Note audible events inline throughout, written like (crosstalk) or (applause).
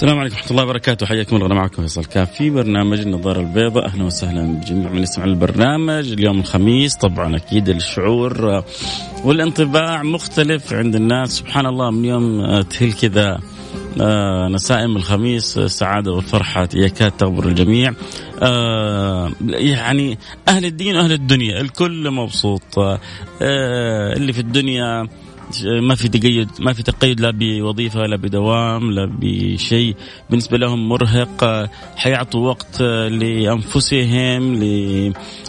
السلام عليكم ورحمة الله وبركاته. حياكم الله. معكم فيصل كاف في برنامج النظارة البيضاء. أهلا وسهلا بجميع من يسمع البرنامج. اليوم الخميس طبعا أكيد الشعور والانطباع مختلف عند الناس. سبحان الله من يوم تهل كذا آه نسائم الخميس السعادة والفرحة يكاد تغبر الجميع. آه يعني أهل الدين وأهل الدنيا الكل مبسوط. آه اللي في الدنيا ما في تقيد ما في تقيد لا بوظيفة لا بدوام لا بشيء. بالنسبة لهم مرهق حيعطوا وقت لأنفسهم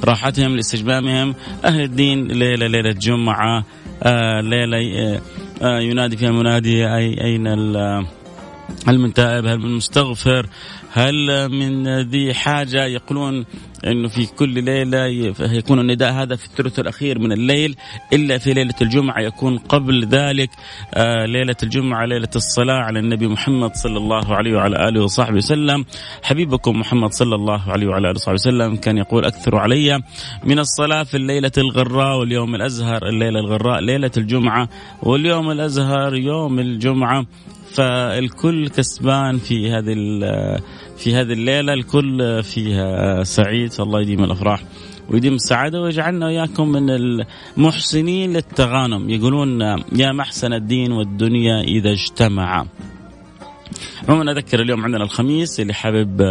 لراحتهم لاستجمامهم. أهل الدين ليلة ليلة جمعه آه ليلة آه ينادي فيها منادي أين هل من تائب هل من مستغفر؟ هل من ذي حاجة؟ يقولون أنه في كل ليلة يكون النداء هذا في الثلث الأخير من الليل إلا في ليلة الجمعة يكون قبل ذلك آه ليلة الجمعة ليلة الصلاة على النبي محمد صلى الله عليه وعلى آله وصحبه وسلم. حبيبكم محمد صلى الله عليه وعلى آله وصحبه وسلم كان يقول أكثر علي من الصلاة في الليلة الغراء واليوم الأزهر الليلة الغراء ليلة الجمعة واليوم الأزهر يوم الجمعة. فالكل كسبان في هذه في هذه الليلة الكل فيها. سعيد الله يديم الأفراح ويديم السعادة ويجعلنا وإياكم من المحسنين للتغانم. يقولون يا محسن الدين والدنيا إذا اجتمعا. عموما أذكر اليوم عندنا الخميس اللي حابب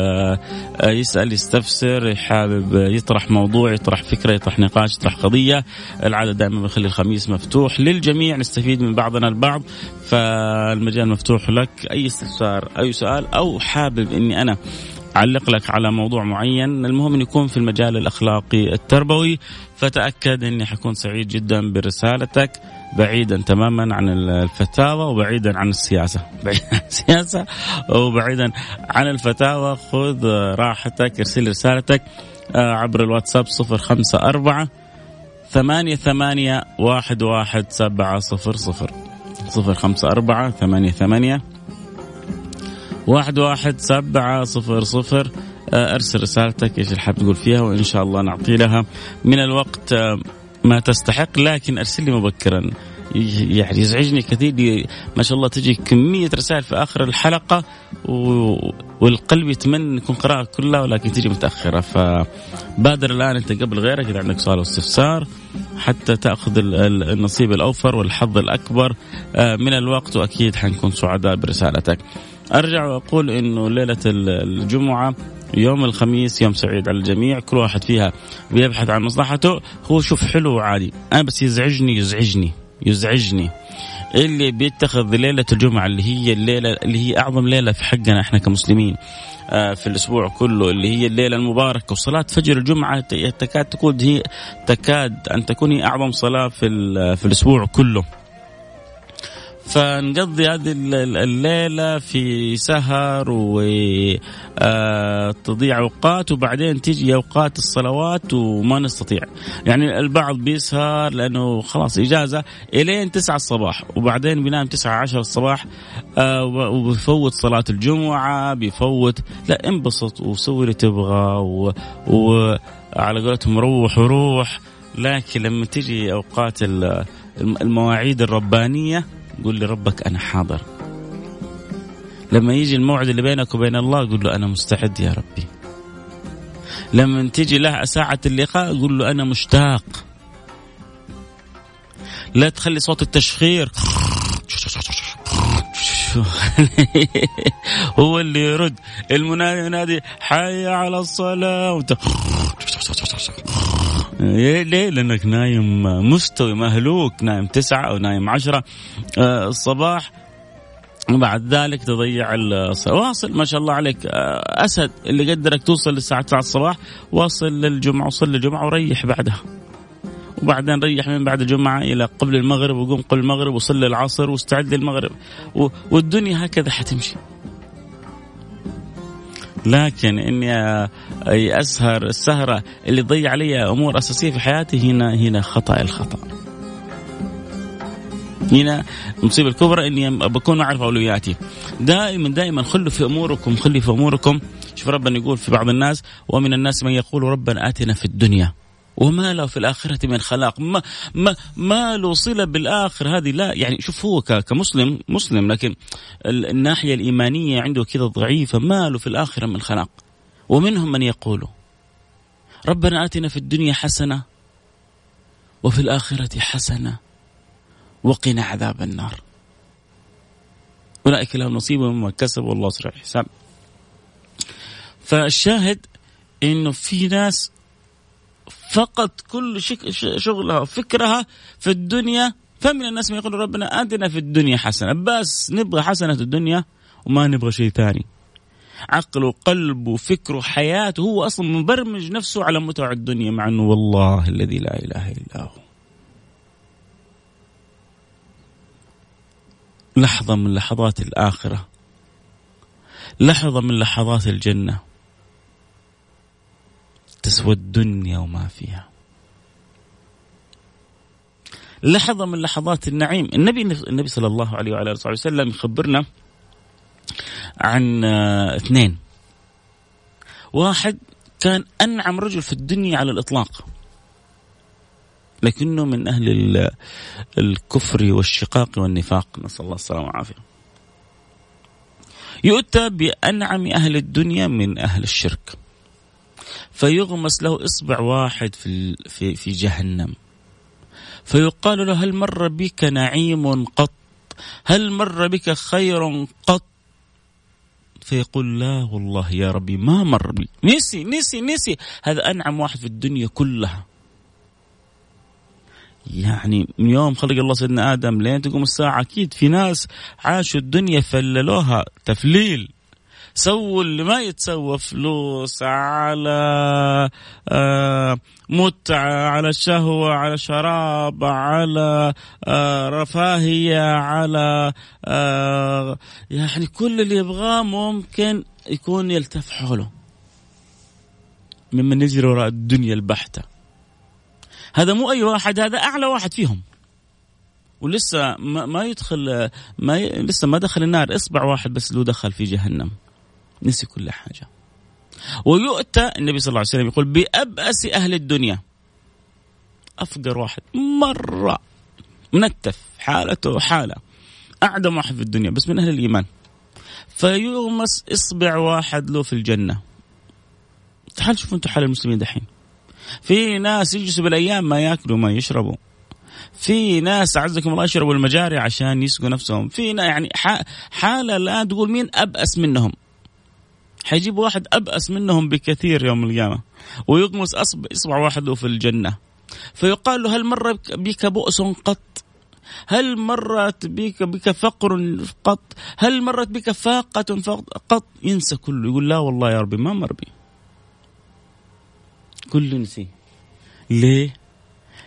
يسأل يستفسر حابب يطرح موضوع يطرح فكرة يطرح نقاش يطرح قضية. العادة دائما بنخلي الخميس مفتوح للجميع نستفيد من بعضنا البعض. فالمجال مفتوح لك. أي استفسار أي سؤال أو حابب إني أنا أعلق لك على موضوع معين. المهم إن يكون في المجال الأخلاقي التربوي فتأكد إني حكون سعيد جدا برسالتك بعيدا تماما عن الفتاوى وبعيدا عن السياسة. (laughs) بعيدا عن السياسة وبعيدا عن الفتاوى. خذ راحتك ارسل رسالتك عبر الواتساب صفر خمسة أربعة ثمانية ثمانية واحد واحد سبعة صفر صفر. صفر خمسة أربعة ثمانية ثمانية واحد واحد سبعة صفر صفر. أرسل رسالتك إيش اللي حاب تقول فيها وإن شاء الله نعطي لها. من الوقت ما تستحق لكن أرسل لي مبكرا. يعني يزعجني كثير. ما شاء الله تجي كمية رسائل في آخر الحلقة والقلب يتمنى يكون قراءة كلها ولكن تجي متأخرة. فبادر الآن أنت قبل غيرك إذا عندك سؤال واستفسار حتى تأخذ النصيب الأوفر والحظ الأكبر. من الوقت وأكيد حنكون سعداء برسالتك. أرجع وأقول إنه ليلة الجمعة يوم الخميس يوم سعيد على الجميع. كل واحد فيها بيبحث عن مصلحته. هو شوف حلو وعادي. أنا بس يزعجني يزعجني يزعجني. اللي بيتخذ ليلة الجمعة اللي هي الليلة اللي هي أعظم ليلة في حقنا إحنا كمسلمين في الأسبوع كله اللي هي الليلة المباركة. وصلاة فجر الجمعة تكاد تكون هي تكاد أن تكون هي أعظم صلاة في في الأسبوع كله. فنقضي هذه الليلة في سهر وتضيع أوقات وبعدين تيجي أوقات الصلوات وما نستطيع. يعني البعض بيسهر لأنه خلاص إجازة إلين تسعة الصباح وبعدين بينام تسعة عشر الصباح وبيفوت صلاة الجمعة بيفوت لا انبسط وسوي اللي تبغى وعلى قولتهم روح وروح. لكن لما تجي أوقات المواعيد الربانية قول لربك أنا حاضر. لما يجي الموعد اللي بينك وبين الله قول له أنا مستعد يا ربي. لما تيجي له ساعة اللقاء قول له أنا مشتاق. لا تخلي صوت التشخير. (laughs) هو اللي يرد. المنادي ينادي حي على الصلاة. ليه؟ لأنك نايم مستوي مهلوك نايم تسعة أو نايم عشرة. الصباح وبعد ذلك تضيع واصل ما شاء الله عليك. أسد اللي قدرك توصل للساعة 9 الصباح واصل للجمعة وصل للجمعة وريح بعدها. وبعدين ريح من بعد الجمعة إلى قبل المغرب وقوم قبل المغرب وصلي العصر واستعد للمغرب. والدنيا هكذا حتمشي. لكن إني اسهر السهرة اللي تضيع علي أمور أساسية في حياتي هنا هنا خطأ الخطأ. هنا المصيبة الكبرى إني بكون ما أعرف أولوياتي. دائما دائما خلوا في أموركم خلي في أموركم. شوف ربنا يقول في بعض الناس ومن الناس من يقول ربنا آتنا في الدنيا. وما له في الآخرة من خلاق. ما, ما, ما له صلة بالآخر هذه. لا يعني شوف هو كمسلم مسلم لكن الناحية الإيمانية عنده كذا ضعيفة. ما له في الآخرة من خلاق. ومنهم من يقول ربنا آتنا في الدنيا حسنة وفي الآخرة حسنة وقنا عذاب النار. أولئك لهم نصيب مما كسبوا والله سريع الحساب. فالشاهد إنه في ناس فقط كل شغلها وفكرها في الدنيا. فمن الناس من يقول ربنا آتنا في الدنيا حسنة بس نبغى حسنة الدنيا وما نبغى شيء ثاني. عقله قلبه فكره حياته هو أصلا مبرمج نفسه على متع الدنيا مع أنه والله الذي لا إله إلا هو. لحظة من لحظات الآخرة. لحظة من لحظات الجنة. تسوى الدنيا وما فيها. لحظة من لحظات النعيم. النبي النبي صلى الله عليه وعلى آله وسلم يخبرنا عن آه، اثنين. واحد كان أنعم رجل في الدنيا على الإطلاق لكنه من أهل الكفر والشقاق والنفاق. نسأل الله السلامة والعافية. يؤتى بأنعم أهل الدنيا من أهل الشرك. فيغمس له إصبع واحد في, في, في جهنم. فيقال له هل مر بك نعيم قط؟ هل مر بك خير قط؟ فيقول لا والله يا ربي ما مر بي. نسي نسي نسي. هذا أنعم واحد في الدنيا كلها. يعني من يوم خلق الله سيدنا آدم لين تقوم الساعة أكيد في ناس عاشوا الدنيا فللوها تفليل. سووا اللي ما يتسوى فلوس على آه، متعة على شهوة على شراب على آه، رفاهية على آه، يعني كل اللي يبغاه ممكن يكون يلتف حوله ممن يجري وراء الدنيا البحتة. هذا مو أي واحد هذا أعلى واحد فيهم. ولسه ما, ما يدخل ما ي... لسه ما دخل النار. اصبع واحد بس له دخل في جهنم. نسي كل حاجة. ويؤتى النبي صلى الله عليه وسلم يقول بأبأس أهل الدنيا. أفقر واحد. مرة. منتف. حالته حالة. أعدم واحد في الدنيا بس من أهل الإيمان. فيغمس إصبع واحد له في الجنة. تعال شوفوا أنتم حال المسلمين دحين. في ناس يجلسوا بالأيام ما يأكلوا ما يشربوا. في ناس أعزكم الله يشربوا المجاري عشان يسقوا نفسهم. في يعني حالة الآن تقول مين أبأس منهم. حيجيب واحد أبأس منهم بكثير يوم القيامة ويغمس إصبع واحد في الجنة. فيقال له هل مر بك بؤس قط؟ هل مرت بك بك فقر قط؟ هل مرت بك فاقة قط؟ ينسى كله يقول لا والله يا ربي ما مر بي. كله نسي ليه؟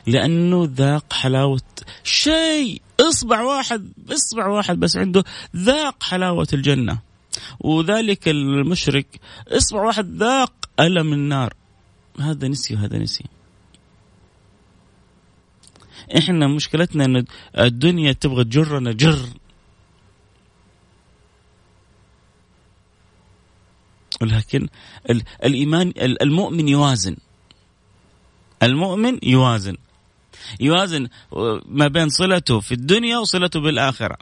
لأنه ذاق حلاوة شيء. إصبع واحد إصبع واحد بس عنده ذاق حلاوة الجنة. وذلك المشرك. اصبع واحد ذاق ألم النار. هذا نسي وهذا نسي. إحنا مشكلتنا إن الدنيا تبغى تجرنا جر. لكن الإيمان المؤمن يوازن. المؤمن يوازن. يوازن ما بين صلته في الدنيا وصلته بالآخرة.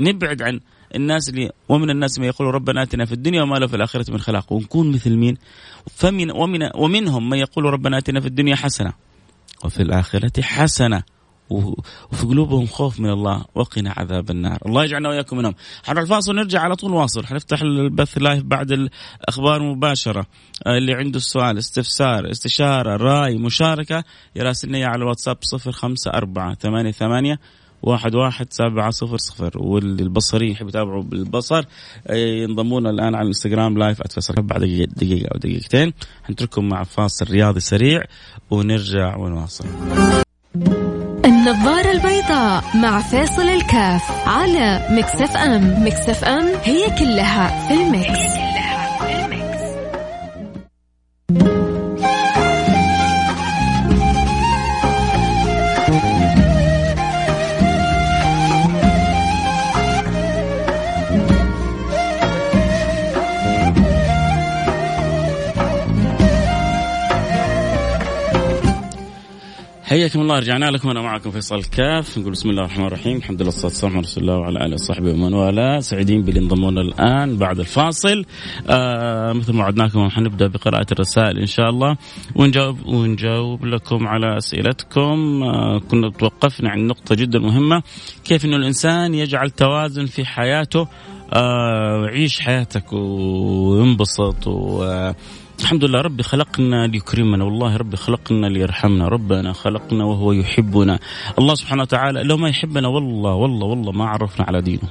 نبعد عن الناس اللي ومن الناس من يقول ربنا آتنا في الدنيا وما له في الآخرة من خلاق. ونكون مثل مين؟ فمن ومن ومنهم من يقول ربنا آتنا في الدنيا حسنة وفي الآخرة حسنة. وفي قلوبهم خوف من الله. وقنا عذاب النار. الله يجعلنا وإياكم منهم. حنروح الفاصل ونرجع على طول نواصل. حنفتح البث live بعد الأخبار مباشرة. اللي عنده السؤال استفسار استشارة رأي مشاركة يراسلني على الواتساب صفر خمسة أربعة ثمانية ثمانية واحد واحد سبعة صفر صفر. واللي بصري يحب يتابعوا بالبصر. ينضمون الآن على الإنستغرام live أتفصل بعد دقيقة أو دقيقتين حنترككم مع فاصل رياضي سريع ونرجع ونواصل. النظارة البيضاء مع فيصل الكاف على Mix FM. Mix FM هي كلها في ال Mix. حياكم الله رجعنا لكم أنا معكم فيصل كاف. نقول بسم الله الرحمن الرحيم. الحمد لله والصلاة والسلام على رسول الله وعلى آله وصحبه ومن والاه. سعيدين باللي انضمونا الآن بعد الفاصل. آه مثل ما وعدناكم حنبدأ بقراءة الرسائل إن شاء الله. ونجاوب ونجاوب لكم على أسئلتكم. آه كنا توقفنا عند نقطة جدا مهمة. كيف إنه الإنسان يجعل توازن في حياته؟ آه عيش حياتك وانبسط و الحمد لله ربي خلقنا ليكرمنا والله ربي خلقنا ليرحمنا ربنا خلقنا وهو يحبنا. الله سبحانه وتعالى لو ما يحبنا والله والله والله ما عرفنا على دينه.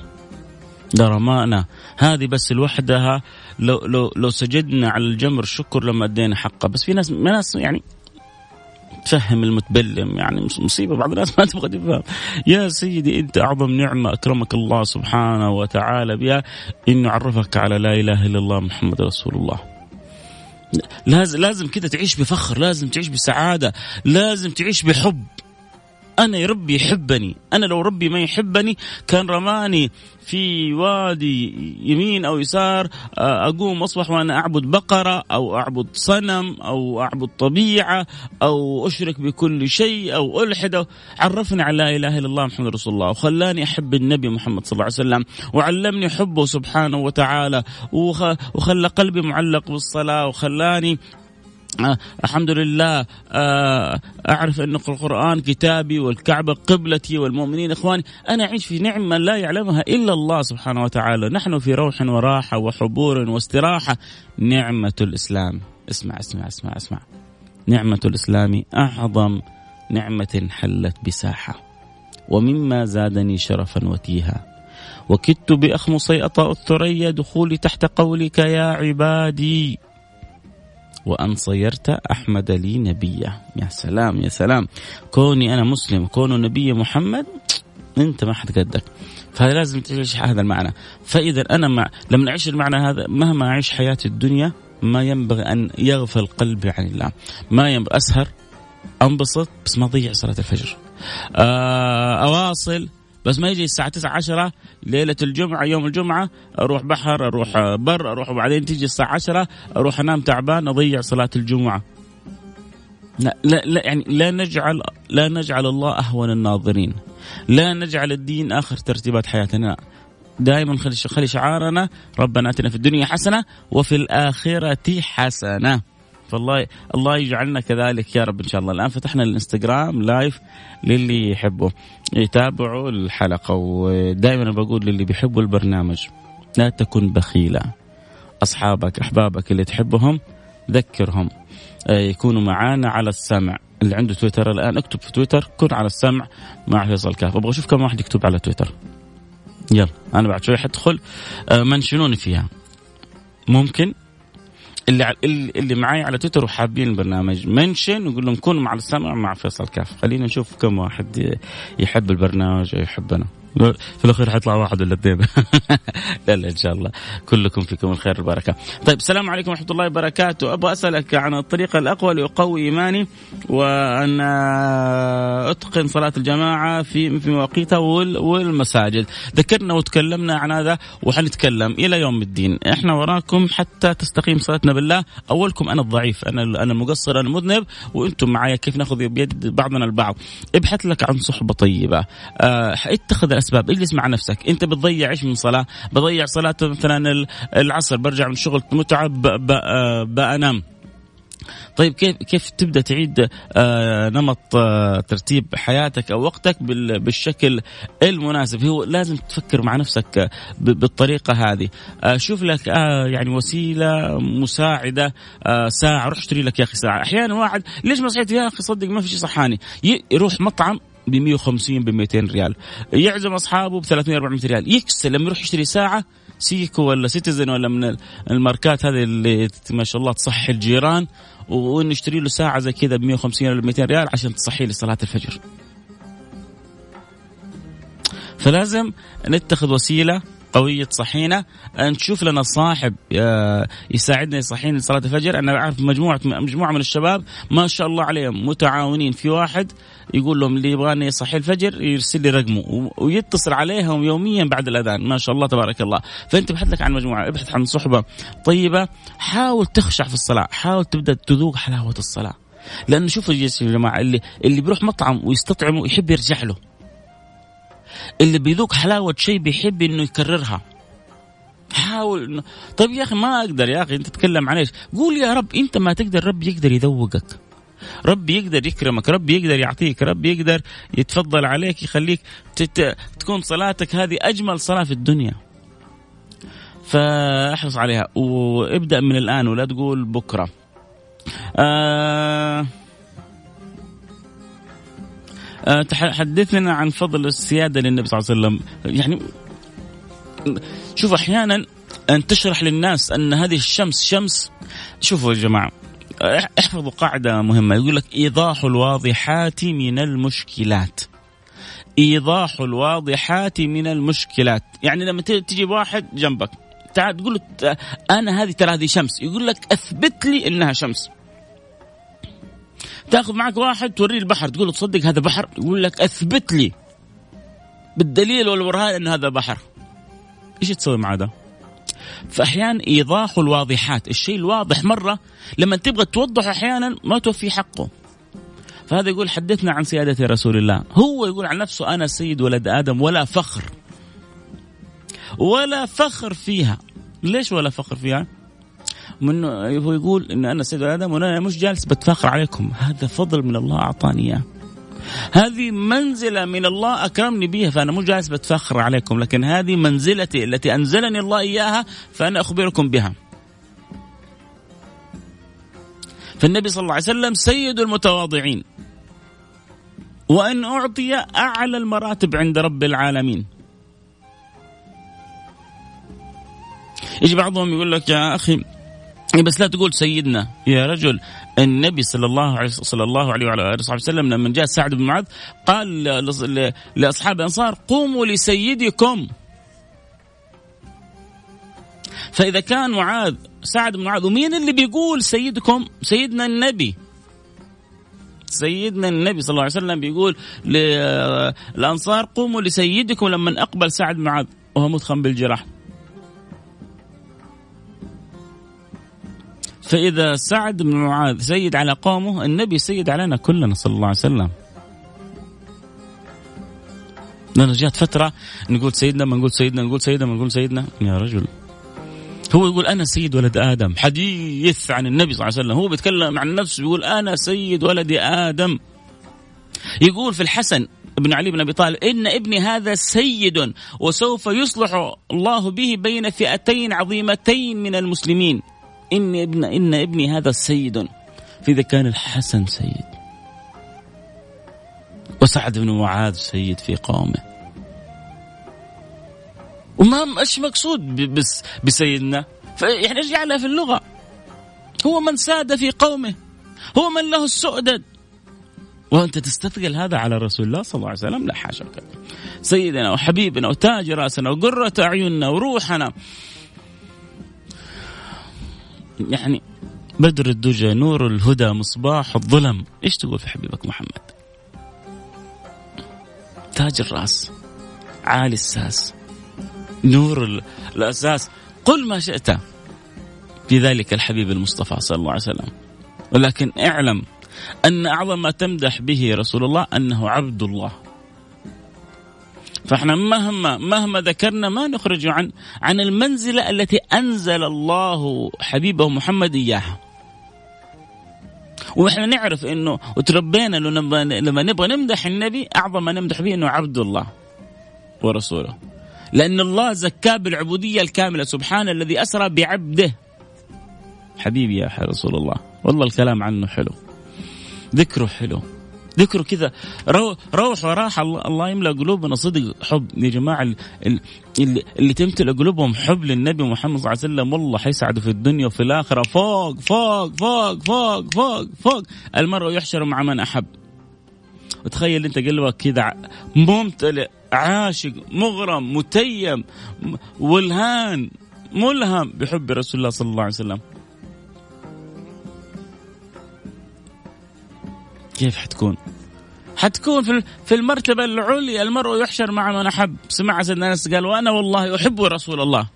لرمانا. هذه بس لوحدها لو لو لو سجدنا على الجمر شكر لما أدينا حقه. بس في ناس ناس يعني تفهم المتبلم يعني مصيبة بعض الناس ما تبغى تفهم. يا سيدي أنت أعظم نعمة أكرمك الله سبحانه وتعالى بها. إنه عرفك على لا إله إلا الله محمد رسول الله. لازم لازم كده تعيش بفخر لازم تعيش بسعادة لازم تعيش بحب. يا ربي يحبني. أنا لو ربي ما يحبني كان رماني في وادي يمين أو يسار آه، أقوم أصبح وأنا أعبد بقرة أو أعبد صنم أو أعبد طبيعة أو أشرك بكل شيء أو ألحد. عرفني على لا إله إلا الله محمد رسول الله وخلاني أحب النبي محمد صلى الله عليه وسلم وعلمني حبه سبحانه وتعالى وخلى قلبي معلق بالصلاة وخلاني آه الحمد لله آه أعرف أن القرآن كتابي والكعبة قبلتي والمؤمنين إخواني أنا أعيش في نعمة لا يعلمها إلا الله سبحانه وتعالى. نحن في روح وراحة وحبور واستراحة. نعمة الإسلام. اسمع اسمع اسمع اسمع. نعمة الإسلام أعظم نعمة حلت بساحة. ومما زادني شرفا وتيها. وكدت باخمصي اطأ الثريا دخولي تحت قولك يا عبادي. وأن صيرت أحمد لي نبيا. يا سلام يا سلام. كوني أنا مسلم كونه نبي محمد أنت ما حد قدك. فلازم تعيش هذا المعنى. فإذا أنا مع لما أعيش المعنى هذا مهما أعيش حياتي الدنيا ما ينبغي أن يغفل قلبي عن الله. ما ينبغي أسهر أنبسط بس ما أضيع صلاة الفجر. آه، أواصل بس ما يجي الساعة 9 10 ليلة الجمعة يوم الجمعة أروح بحر أروح بر أروح وبعدين تيجي الساعة 10 أروح أنام تعبان أضيع صلاة الجمعة. لا, لا, لا يعني لا نجعل لا نجعل الله أهون الناظرين. لا نجعل الدين آخر ترتيبات حياتنا دائما خلي خلي شعارنا ربنا آتنا في الدنيا حسنة وفي الآخرة حسنة. فالله الله يجعلنا كذلك يا رب إن شاء الله. الآن فتحنا الإنستغرام لايف للي يحبوا يتابعوا الحلقة ودائما بقول للي بيحبوا البرنامج لا تكن بخيلا. أصحابك أحبابك اللي تحبهم ذكرهم. آه، يكونوا معانا على السمع. اللي عنده تويتر الآن اكتب في تويتر كن على السمع مع فيصل كاف أبغى أشوف كم واحد يكتب على تويتر. يلا أنا بعد شوي حدخل. آه، منشنوني فيها؟ ممكن؟ اللي اللي معي على تويتر وحابين البرنامج منشن وقول لهم كونوا مع السمع مع فيصل كاف. خلينا نشوف كم واحد يحب البرنامج ويحبنا في الأخير حيطلع واحد ولا اثنين (laughs) لا لا إن شاء الله كلكم فيكم الخير والبركة. طيب السلام عليكم ورحمة الله وبركاته، أبغى أسألك عن الطريقة الأقوى لأقوي إيماني وأن أتقن صلاة الجماعة في في مواقيتها والمساجد. ذكرنا وتكلمنا عن هذا وحنتكلم إلى يوم الدين، إحنا وراكم حتى تستقيم صلاتنا بالله، أولكم أنا الضعيف، أنا أنا المقصر، أنا المذنب وأنتم معايا كيف نأخذ بيد بعضنا البعض. ابحث لك عن صحبة طيبة، آه اتخذ الأسباب. اجلس مع نفسك. أنت بتضيع إيش من صلاة بضيع صلاة مثلا العصر برجع من شغل متعب بأنام. طيب كيف كيف تبدأ تعيد آه نمط آه ترتيب حياتك أو وقتك بالشكل المناسب؟ هو لازم تفكر مع نفسك آه، بالطريقة هذه. آه شوف لك آه يعني وسيلة مساعدة آه ساعة روح اشتري لك يا أخي ساعة. أحيانا واحد ليش ما صحيت؟ يا أخي صدق ما في شيء صحاني. يروح مطعم ب 150 ب 200 ريال. يعزم أصحابه ب 300 400 ريال. يكسر لما يروح يشتري ساعة سيكو ولا سيتيزن ولا من الماركات هذه اللي ما شاء الله تصحي الجيران ونشتري له ساعة زي كذا ب 150 ولا 200 ريال عشان تصحي لي صلاة الفجر. فلازم نتخذ وسيلة قوية تصحينا نشوف لنا صاحب آه، يساعدنا يصحينا لصلاة الفجر. أنا أعرف مجموعة مجموعة من الشباب ما شاء الله عليهم متعاونين. في واحد يقول لهم اللي يبغاني يصحي الفجر يرسل لي رقمه ويتصل عليهم يوميا بعد الأذان. ما شاء الله تبارك الله. فأنت ابحث لك عن مجموعة ابحث عن صحبة طيبة. حاول تخشع في الصلاة. حاول تبدأ تذوق حلاوة الصلاة. لأنه شوفوا يا جماعة اللي اللي بيروح مطعم ويستطعمه يحب يرجع له. اللي بيذوق حلاوة شيء بيحب إنه يكررها حاول طيب يا أخي ما أقدر يا أخي أنت تتكلم عن إيش؟ قول يا رب أنت ما تقدر رب يقدر يذوقك. ربي يقدر يكرمك ربي يقدر يعطيك ربي يقدر يتفضل عليك يخليك تت... تكون صلاتك هذه أجمل صلاة في الدنيا فاحرص عليها وابدأ من الآن ولا تقول بكرة آه آه حدثنا عن فضل السيادة للنبي صلى الله عليه وسلم. يعني شوف أحيانا أن تشرح للناس أن هذه الشمس شمس شوفوا يا جماعة احفظوا قاعدة مهمة. يقول لك إيضاح الواضحات من المشكلات. إيضاح الواضحات من المشكلات. يعني لما تجي واحد جنبك تعال تقول له أنا هذه ترى هذه شمس. يقول لك أثبت لي إنها شمس. تاخذ معك واحد توريه البحر تقول له تصدق هذا بحر؟ يقول لك أثبت لي بالدليل والبرهان أن هذا بحر. إيش تسوي مع هذا؟ فأحيانا إيضاح الواضحات. الشيء الواضح مرة لما تبغى توضح أحيانا ما توفي حقه. فهذا يقول حدثنا عن سيادة رسول الله. هو يقول عن نفسه أنا سيد ولد آدم ولا فخر. ولا فخر فيها. ليش ولا فخر فيها؟ من هو يقول إن أنا سيد آدم وأنا مش جالس بتفاخر عليكم. هذا فضل من الله أعطاني إياه. هذه منزلة من الله أكرمني بها فأنا مو جالس بتفخر عليكم لكن هذه منزلتي التي أنزلني الله إياها فأنا أخبركم بها. فالنبي صلى الله عليه وسلم سيد المتواضعين. وأن أعطي أعلى المراتب عند رب العالمين. يجي بعضهم يقول لك يا أخي بس لا تقول سيدنا يا رجل النبي صلى الله عليه صلى الله عليه وعلى آله وصحبه وسلم لما جاء سعد بن معاذ قال لأصحاب الأنصار قوموا لسيدكم. فإذا كان معاذ سعد بن معاذ ومين اللي بيقول سيدكم؟ سيدنا النبي. سيدنا النبي صلى الله عليه وسلم بيقول للانصار قوموا لسيدكم لما أقبل سعد بن معاذ وهو متخم بالجراح فإذا سعد بن معاذ سيد على قومه النبي سيد علينا كلنا صلى الله عليه وسلم. لأن جات فترة نقول سيدنا ما نقول سيدنا نقول سيدنا ما نقول سيدنا. يا رجل. هو يقول أنا سيد ولد آدم. حديث عن النبي صلى الله عليه وسلم. هو بيتكلم عن نفسه يقول أنا سيد ولد آدم. يقول في الحسن ابن علي بن أبي طالب إن ابني هذا سيد وسوف يصلح الله به بين فئتين عظيمتين من المسلمين. إن ابن إن ابني هذا سيد. فإذا كان الحسن سيد. وسعد بن معاذ سيد في قومه. وما إيش مقصود بس بسيدنا. يعني إيش جعلها في اللغة. هو من ساد في قومه. هو من له السؤدد. وأنت تستثقل هذا على رسول الله صلى الله عليه وسلم؟ لا حاشا. سيدنا وحبيبنا وتاج رأسنا وقرة أعيننا وروحنا. يعني بدر الدجى نور الهدى مصباح الظلم. إيش تقول في حبيبك محمد؟ تاج الرأس عالي الساس نور الأساس. قل ما شئت. في ذلك الحبيب المصطفى صلى الله عليه وسلم. ولكن اعلم أن أعظم ما تمدح به رسول الله أنه عبد الله. فاحنا مهما مهما ذكرنا ما نخرج عن عن المنزلة التي أنزل الله حبيبه محمد إياها. وإحنا نعرف إنه وتربينا لما, لما نبغى نمدح النبي أعظم ما نمدح به إنه عبد الله ورسوله. لأن الله زكاه بالعبودية الكاملة سبحان الذي أسرى بعبده. حبيبي يا رسول الله والله الكلام عنه حلو. ذكره حلو ذكروا كذا. روح وراحة الله يملأ قلوبنا صدق حب. يا جماعة اللي, اللي تمتلئ قلوبهم حب للنبي محمد صلى الله عليه وسلم والله حيسعدوا في الدنيا وفي الآخرة. فوق فوق فوق فوق فوق فوق. المرء يحشر مع من أحب. وتخيل أنت قلبك كذا ممتلئ عاشق مغرم متيم ولهان ملهم بحب رسول الله صلى الله عليه وسلم. كيف حتكون؟ حتكون في في المرتبة العليا المرء يحشر مع من أحب. سمع سيدنا أنس قال وأنا والله أحب رسول الله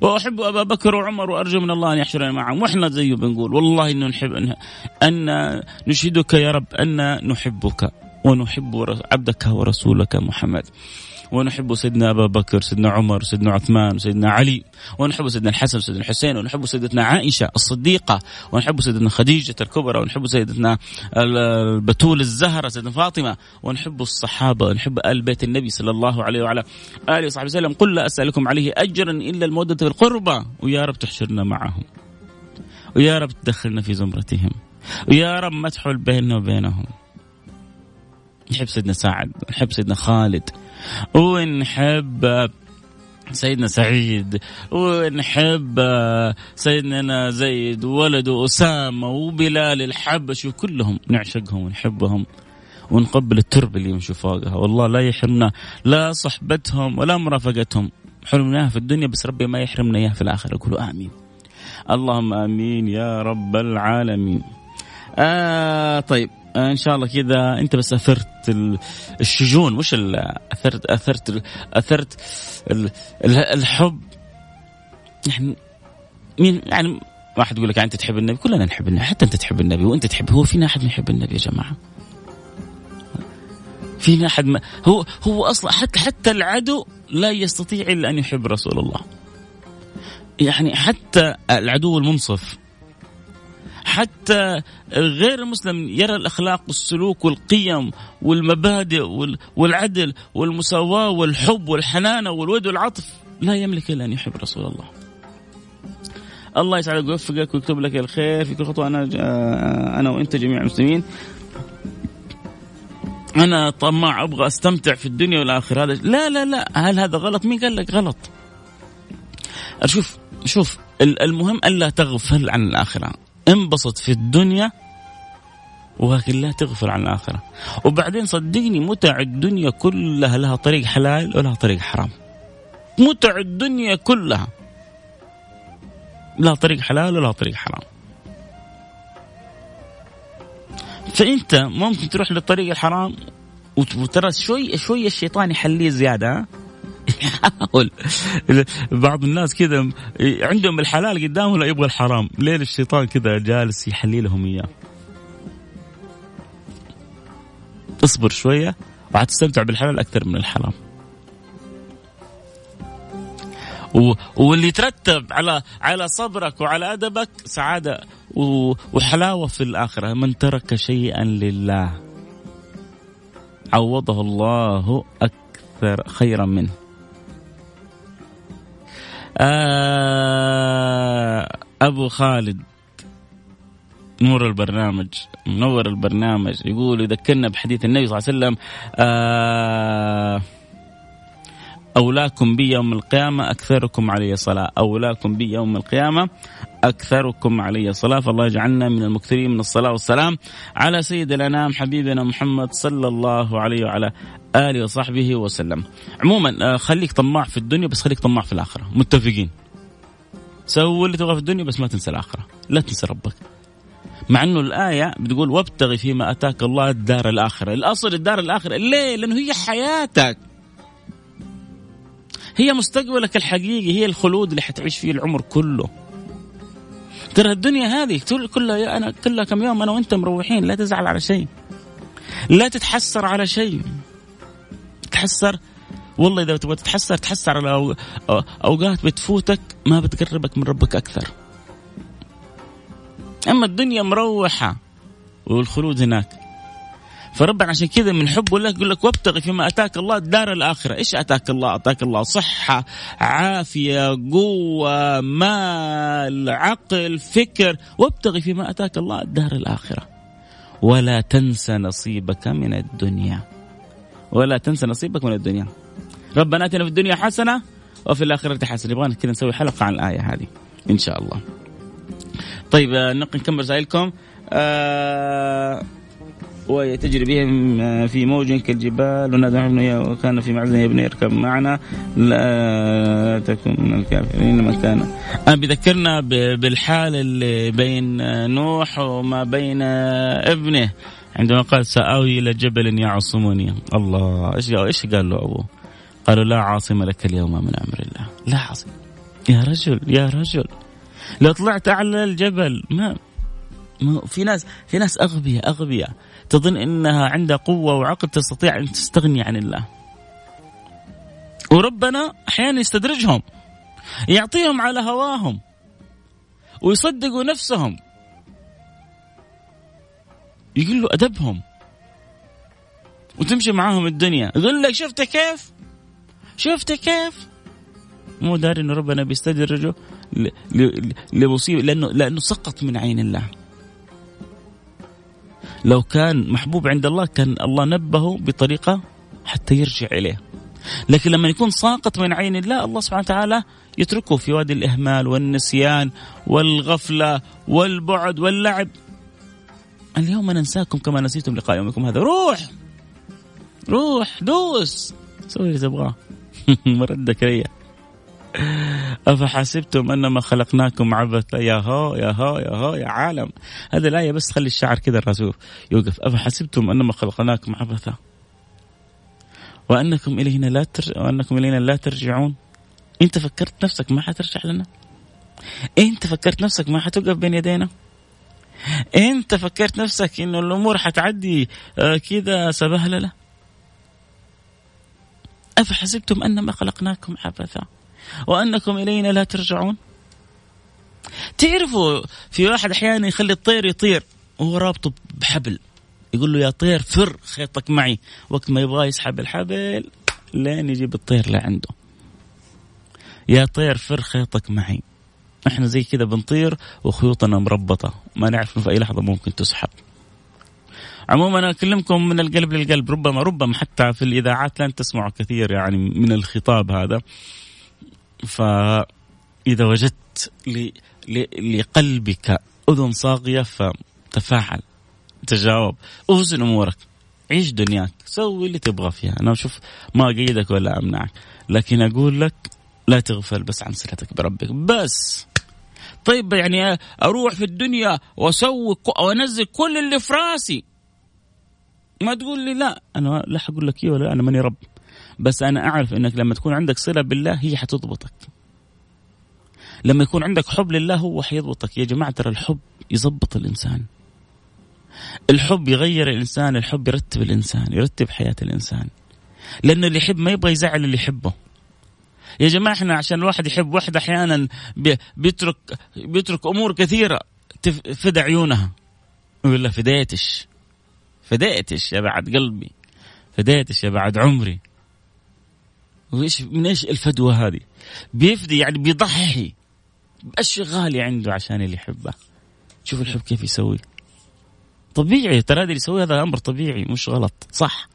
وأحب أبا بكر وعمر وأرجو من الله أن يحشرني معهم. وإحنا زيه بنقول والله انه نحب ان نشهدك يا رب أن نحبك ونحب عبدك ورسولك محمد. ونحب سيدنا أبا بكر سيدنا عمر سيدنا عثمان سيدنا علي ونحب سيدنا الحسن سيدنا الحسين ونحب سيدتنا عائشة الصديقة ونحب سيدنا خديجة الكبرى ونحب سيدتنا البتول الزهرة سيدنا فاطمة ونحب الصحابة ونحب آل بيت النبي صلى الله عليه وعلى آله وصحبه وسلم. قل لا أسألكم عليه أجرا إلا المودة في القربى ويا رب تحشرنا معهم. ويا رب تدخلنا في زمرتهم. ويا رب ما تحول بيننا وبينهم. نحب سيدنا سعد نحب سيدنا خالد ونحب سيدنا سعيد ونحب سيدنا زيد وولده أسامة وبلال الحبشي وكلهم نعشقهم ونحبهم ونقبل التربة اللي يمشوا فوقها. والله لا يحرمنا لا صحبتهم ولا مرافقتهم. حرمناها في الدنيا بس ربي ما يحرمنا إياها في الآخرة. قولوا آمين. اللهم آمين يا رب العالمين. آه طيب. إن شاء الله كذا أنت بس أثرت الشجون مش اثرت أثرت أثرت الحب. يعني مين يعني واحد يقول لك يعني أنت تحب النبي كلنا نحب النبي حتى أنت تحب النبي وأنت تحب هو فينا أحد ما يحب النبي يا جماعة؟ فينا أحد ما هو هو أصلا حتى حتى العدو لا يستطيع إلا أن يحب رسول الله. يعني حتى العدو المنصف حتى غير المسلم يرى الأخلاق والسلوك والقيم والمبادئ والعدل والمساواة والحب والحنانة والود والعطف لا يملك إلا أن يحب رسول الله. الله يسعدك ويوفقك ويكتب لك الخير في كل خطوة أنا أنا وأنت جميع المسلمين. أنا طماع أبغى أستمتع في الدنيا والآخرة هذا لا لا لا هل هذا غلط؟ مين قال لك غلط؟ شوف شوف المهم ألا تغفل عن الآخرة انبسط في الدنيا ولكن لا تغفل عن الآخرة. وبعدين صدقني متع الدنيا كلها لها طريق حلال ولها طريق حرام. متع الدنيا كلها لها طريق حلال ولها طريق حرام. فأنت ممكن تروح للطريق الحرام وترى شوي شوي الشيطان يحليه زيادة يحاول. بعض الناس كذا عندهم الحلال قدامه لا يبغى الحرام؟ ليه الشيطان كذا جالس يحلي لهم إياه. اصبر شوية وحتستمتع بالحلال أكثر من الحرام. و... واللي يترتب على على صبرك وعلى أدبك سعادة و... وحلاوة في الآخرة. من ترك شيئا لله عوضه الله أكثر خيرا منه. أبو خالد نور البرنامج منور البرنامج يقول يذكرنا بحديث النبي صلى الله عليه وسلم آه أولاكم بي يوم القيامة أكثركم علي صلاة. أولاكم بي يوم القيامة أكثركم علي صلاة. فالله يجعلنا من المكثرين من الصلاة والسلام على سيد الأنام حبيبنا محمد صلى الله عليه وعلى آله وصحبه وسلم. عموما آه، خليك طماع في الدنيا بس خليك طماع في الآخرة. متفقين؟ سوي اللي تبغى في الدنيا بس ما تنسى الآخرة. لا تنسى ربك. مع إنه الآية بتقول وابتغي فيما أتاك الله الدار الآخرة، الأصل الدار الآخرة، ليه؟ لأنه هي حياتك. هي مستقبلك الحقيقي، هي الخلود اللي حتعيش فيه العمر كله. ترى الدنيا هذه كلها أنا كلها كم يوم أنا وأنت مروحين لا تزعل على شيء. لا تتحسر على شيء. تتحسر والله إذا تبغى تتحسر تحسر على أوقات بتفوتك ما بتقربك من ربك أكثر. أما الدنيا مروحة والخلود هناك فربنا عشان كذا من حبه لك يقول لك وابتغي فيما أتاك الله الدار الآخرة، إيش أتاك الله؟ أتاك الله صحة، عافية، قوة، مال، عقل، فكر، وابتغي فيما أتاك الله الدار الآخرة. ولا تنسى نصيبك من الدنيا. ولا تنسى نصيبك من الدنيا. ربنا آتنا في الدنيا حسنة وفي الآخرة حسنة، يبغانا كذا نسوي حلقة عن الآية هذه إن شاء الله. طيب آه، نكمل رسائلكم آه وتجري بهم في موج كالجبال ونادى ابن وكان في معزن يا ابني اركب معنا. لا تكن من الكافرين من كان أنا بذكرنا بالحال اللي بين نوح وما بين ابنه. عندما قال سآوي إلى جبل يعصمني. الله إيش إيش قال له أبوه؟ قالوا لا عاصم لك اليوم من أمر الله. لا عاصم. يا رجل يا رجل. لو طلعت اعلى الجبل ما في ناس في ناس اغبياء أغبياء. تظن إنها عندها قوة وعقل تستطيع أن تستغني عن الله. وربنا أحيانا يستدرجهم يعطيهم على هواهم ويصدقوا نفسهم. يقول له أدبهم وتمشي معاهم الدنيا. يقول لك شفت كيف؟ شفت كيف؟ مو داري انه ربنا بيستدرجه لمصيبة لأنه لأنه سقط من عين الله. لو كان محبوب عند الله كان الله نبهه بطريقة حتى يرجع إليه. لكن لما يكون ساقط من عين الله الله سبحانه وتعالى يتركه في وادي الإهمال والنسيان والغفلة والبعد واللعب. اليوم ننساكم كما نسيتم لقاء يومكم هذا. روح! روح دوس! سوي اللي تبغاه. (laughs) مردك ريا أفحسبتم أنما خلقناكم عبثا؟ يا هو يا هو يا هو يا عالم. هذه الآية بس خلي الشعر كذا الرسول يوقف. أفحسبتم أنما خلقناكم عبثا؟ وأنكم إلينا لا تر... وأنكم إلينا لا ترجعون. أنت فكرت نفسك ما حترجع لنا؟ أنت فكرت نفسك ما حتوقف بين يدينا؟ أنت فكرت نفسك إنه الأمور حتعدي آه، كذا سبهللة؟ أفحسبتم أنما خلقناكم عبثا؟ وأنكم إلينا لا ترجعون. تعرفوا في واحد أحيانا يخلي الطير يطير وهو رابطه بحبل. يقول له يا طير فر خيطك معي. وقت ما يبغى يسحب الحبل لين يجيب الطير لعنده يا طير فر خيطك معي. إحنا زي كذا بنطير وخيوطنا مربطة. ما نعرف في أي لحظة ممكن تسحب. عموما أنا أكلمكم من القلب للقلب. ربما ربما حتى في الإذاعات لن تسمعوا كثير يعني من الخطاب هذا. فإذا وجدت لقلبك أذن صاغية فتفاعل تجاوب اوزن أمورك عيش دنياك سوي اللي تبغى فيها أنا أشوف ما اقيدك ولا أمنعك لكن أقول لك لا تغفل بس عن صلتك بربك بس. طيب يعني أروح في الدنيا وأسوي وأنزل كل اللي في راسي؟ ما تقول لي لا أنا لا حقول لك أيوه ولا أنا ماني رب. بس أنا أعرف إنك لما تكون عندك صلة بالله هي حتضبطك. لما يكون عندك حب لله هو حيضبطك. يا جماعة ترى الحب يضبط الإنسان. الحب يغير الإنسان الحب يرتب الإنسان يرتب حياة الإنسان. لأنه اللي يحب ما يبغى يزعل اللي يحبه. يا جماعة إحنا عشان الواحد يحب واحدة أحيانا بيترك بيترك أمور كثيرة تفدى عيونها. يقول لها فديتش. فديتش يا بعد قلبي. فديتش يا بعد عمري. وإيش من إيش الفدوه هذه؟ بيفدي يعني بيضحي. بأشياء غالية عنده عشان اللي يحبه شوف الحب كيف يسوي. طبيعي ترى هذا اللي يسوي هذا أمر طبيعي مش غلط. صح.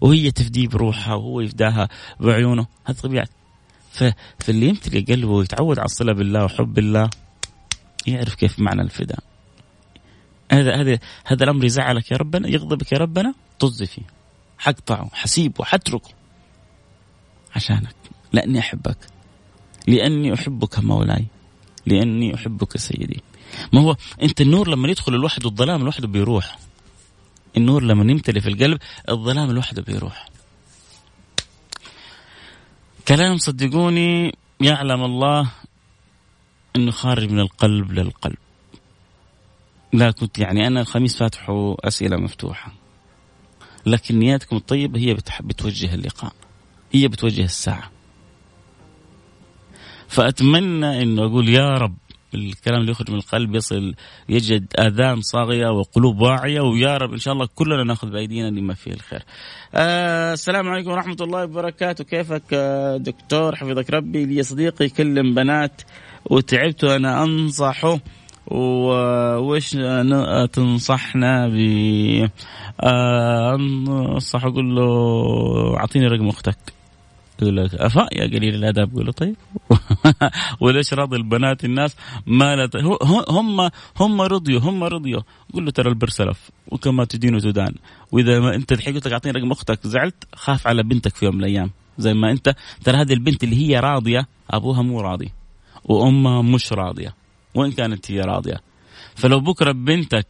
وهي تفديه بروحها وهو يفداها بعيونه. هذا طبيعي. فاللي يمتلي قلبه ويتعود على الصلة بالله وحب الله يعرف كيف معنى الفداء. هذا هذا هذا الأمر يزعلك يا ربنا يغضبك يا ربنا طز فيه. حقطعه حسيبه حتركه. عشانك. لأني أحبك. لأني أحبك مولاي. لأني أحبك سيدي. ما هو أنت النور لما يدخل الواحد والظلام لوحده بيروح. النور لما يمتلي في القلب الظلام لوحده بيروح. كلام صدقوني يعلم الله إنه خارج من القلب للقلب. لا كنت يعني أنا الخميس فاتحه أسئلة مفتوحة. لكن نياتكم الطيبة هي بتوجه اللقاء. هي بتوجه الساعة. فأتمنى إنه أقول يا رب الكلام اللي يخرج من القلب يصل يجد آذان صاغية وقلوب واعية ويا رب إن شاء الله كلنا نأخذ بأيدينا لما فيه الخير. آه السلام عليكم ورحمة الله وبركاته. كيفك آه دكتور؟ حفظك ربي. لي صديقي يكلم بنات وتعبت وأنا أنصحه وش تنصحنا ب آه، انصح أقول له أعطيني رقم أختك. يقول لك أفا؟ يا قليل الأدب. يقول له طيب. (laughs) وليش راضي البنات الناس ما لا هم هم رضيوا هم رضيوا. قول له ترى البر سلف وكما تدين وتدان. وإذا ما أنت الحين قلت لك اعطيني رقم أختك زعلت خاف على بنتك في يوم من الأيام. زي ما أنت ترى هذه البنت اللي هي راضية أبوها مو راضي وأمها مش راضية وإن كانت هي راضية. فلو بكرة بنتك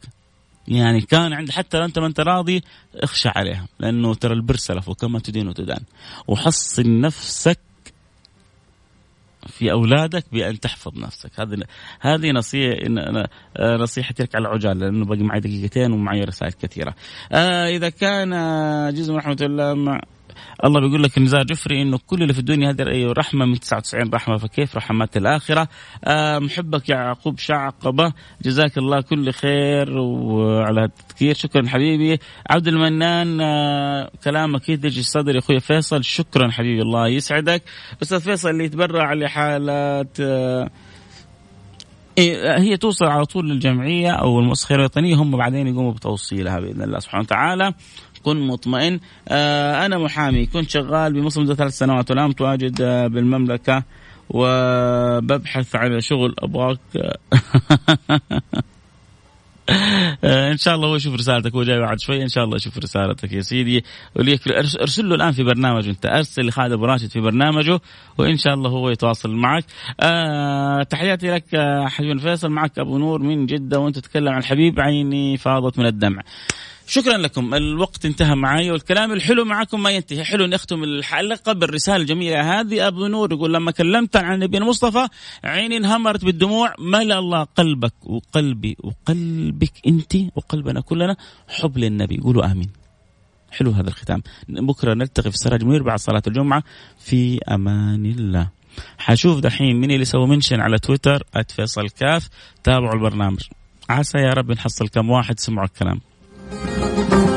يعني كان عند حتى لو انت ما انت راضي اخشى عليها لأنه ترى البر سلف وكما تدين وتدان وحصن نفسك في أولادك بأن تحفظ نفسك هذه هذه نصيحة نصيحتي لك على عجاله لأنه باقي معي دقيقتين ومعي رسائل كثيرة. آه إذا كان جزء رحمة الله مع الله بيقول لك النزار جفري إنه كل اللي في الدنيا هذه رحمة من 99 رحمة فكيف رحمات الآخرة؟ آه محبك يعقوب شعقبة جزاك الله كل خير وعلى التذكير. شكرا حبيبي. عبد المنان آه كلامك يدج الصدر يا أخوي فيصل. شكرا حبيبي الله يسعدك. أستاذ فيصل اللي يتبرع لحالات آه إيه، هي توصل على طول للجمعية أو المؤسسة الوطنية هم بعدين يقوموا بتوصيلها بإذن الله سبحانه وتعالى. كن مطمئن. آه أنا محامي كنت شغال بمصر منذ ثلاث سنوات والآن متواجد آه، بالمملكة وببحث على شغل أبغاك. (laughs) آه، إن شاء الله هو يشوف رسالتك هو جاي بعد شوي. إن شاء الله يشوف رسالتك يا سيدي. وليك أرسل له الآن في برنامج أنت. أرسل لخالد أبو راشد في برنامجه وإن شاء الله هو يتواصل معك. آه تحياتي لك حبيبي فيصل. معك أبو نور من جدة وأنت تتكلم عن الحبيب عيني فاضت من الدمع. شكرا لكم. الوقت انتهى معي والكلام الحلو معكم ما ينتهي. حلو نختم الحلقة بالرسالة الجميلة هذه. أبو نور يقول لما كلمت عن النبي المصطفى عيني انهمرت بالدموع. ملا الله قلبك وقلبي وقلبك أنت وقلبنا كلنا حب للنبي. قولوا آمين. حلو هذا الختام. بكرة نلتقي في السراج منير بعد صلاة الجمعة. في أمان الله. حشوف دحين مين اللي سوى منشن على تويتر @فيصل كاف. تابعوا البرنامج. عسى يا رب نحصل كم واحد سمعوا الكلام. Thank you.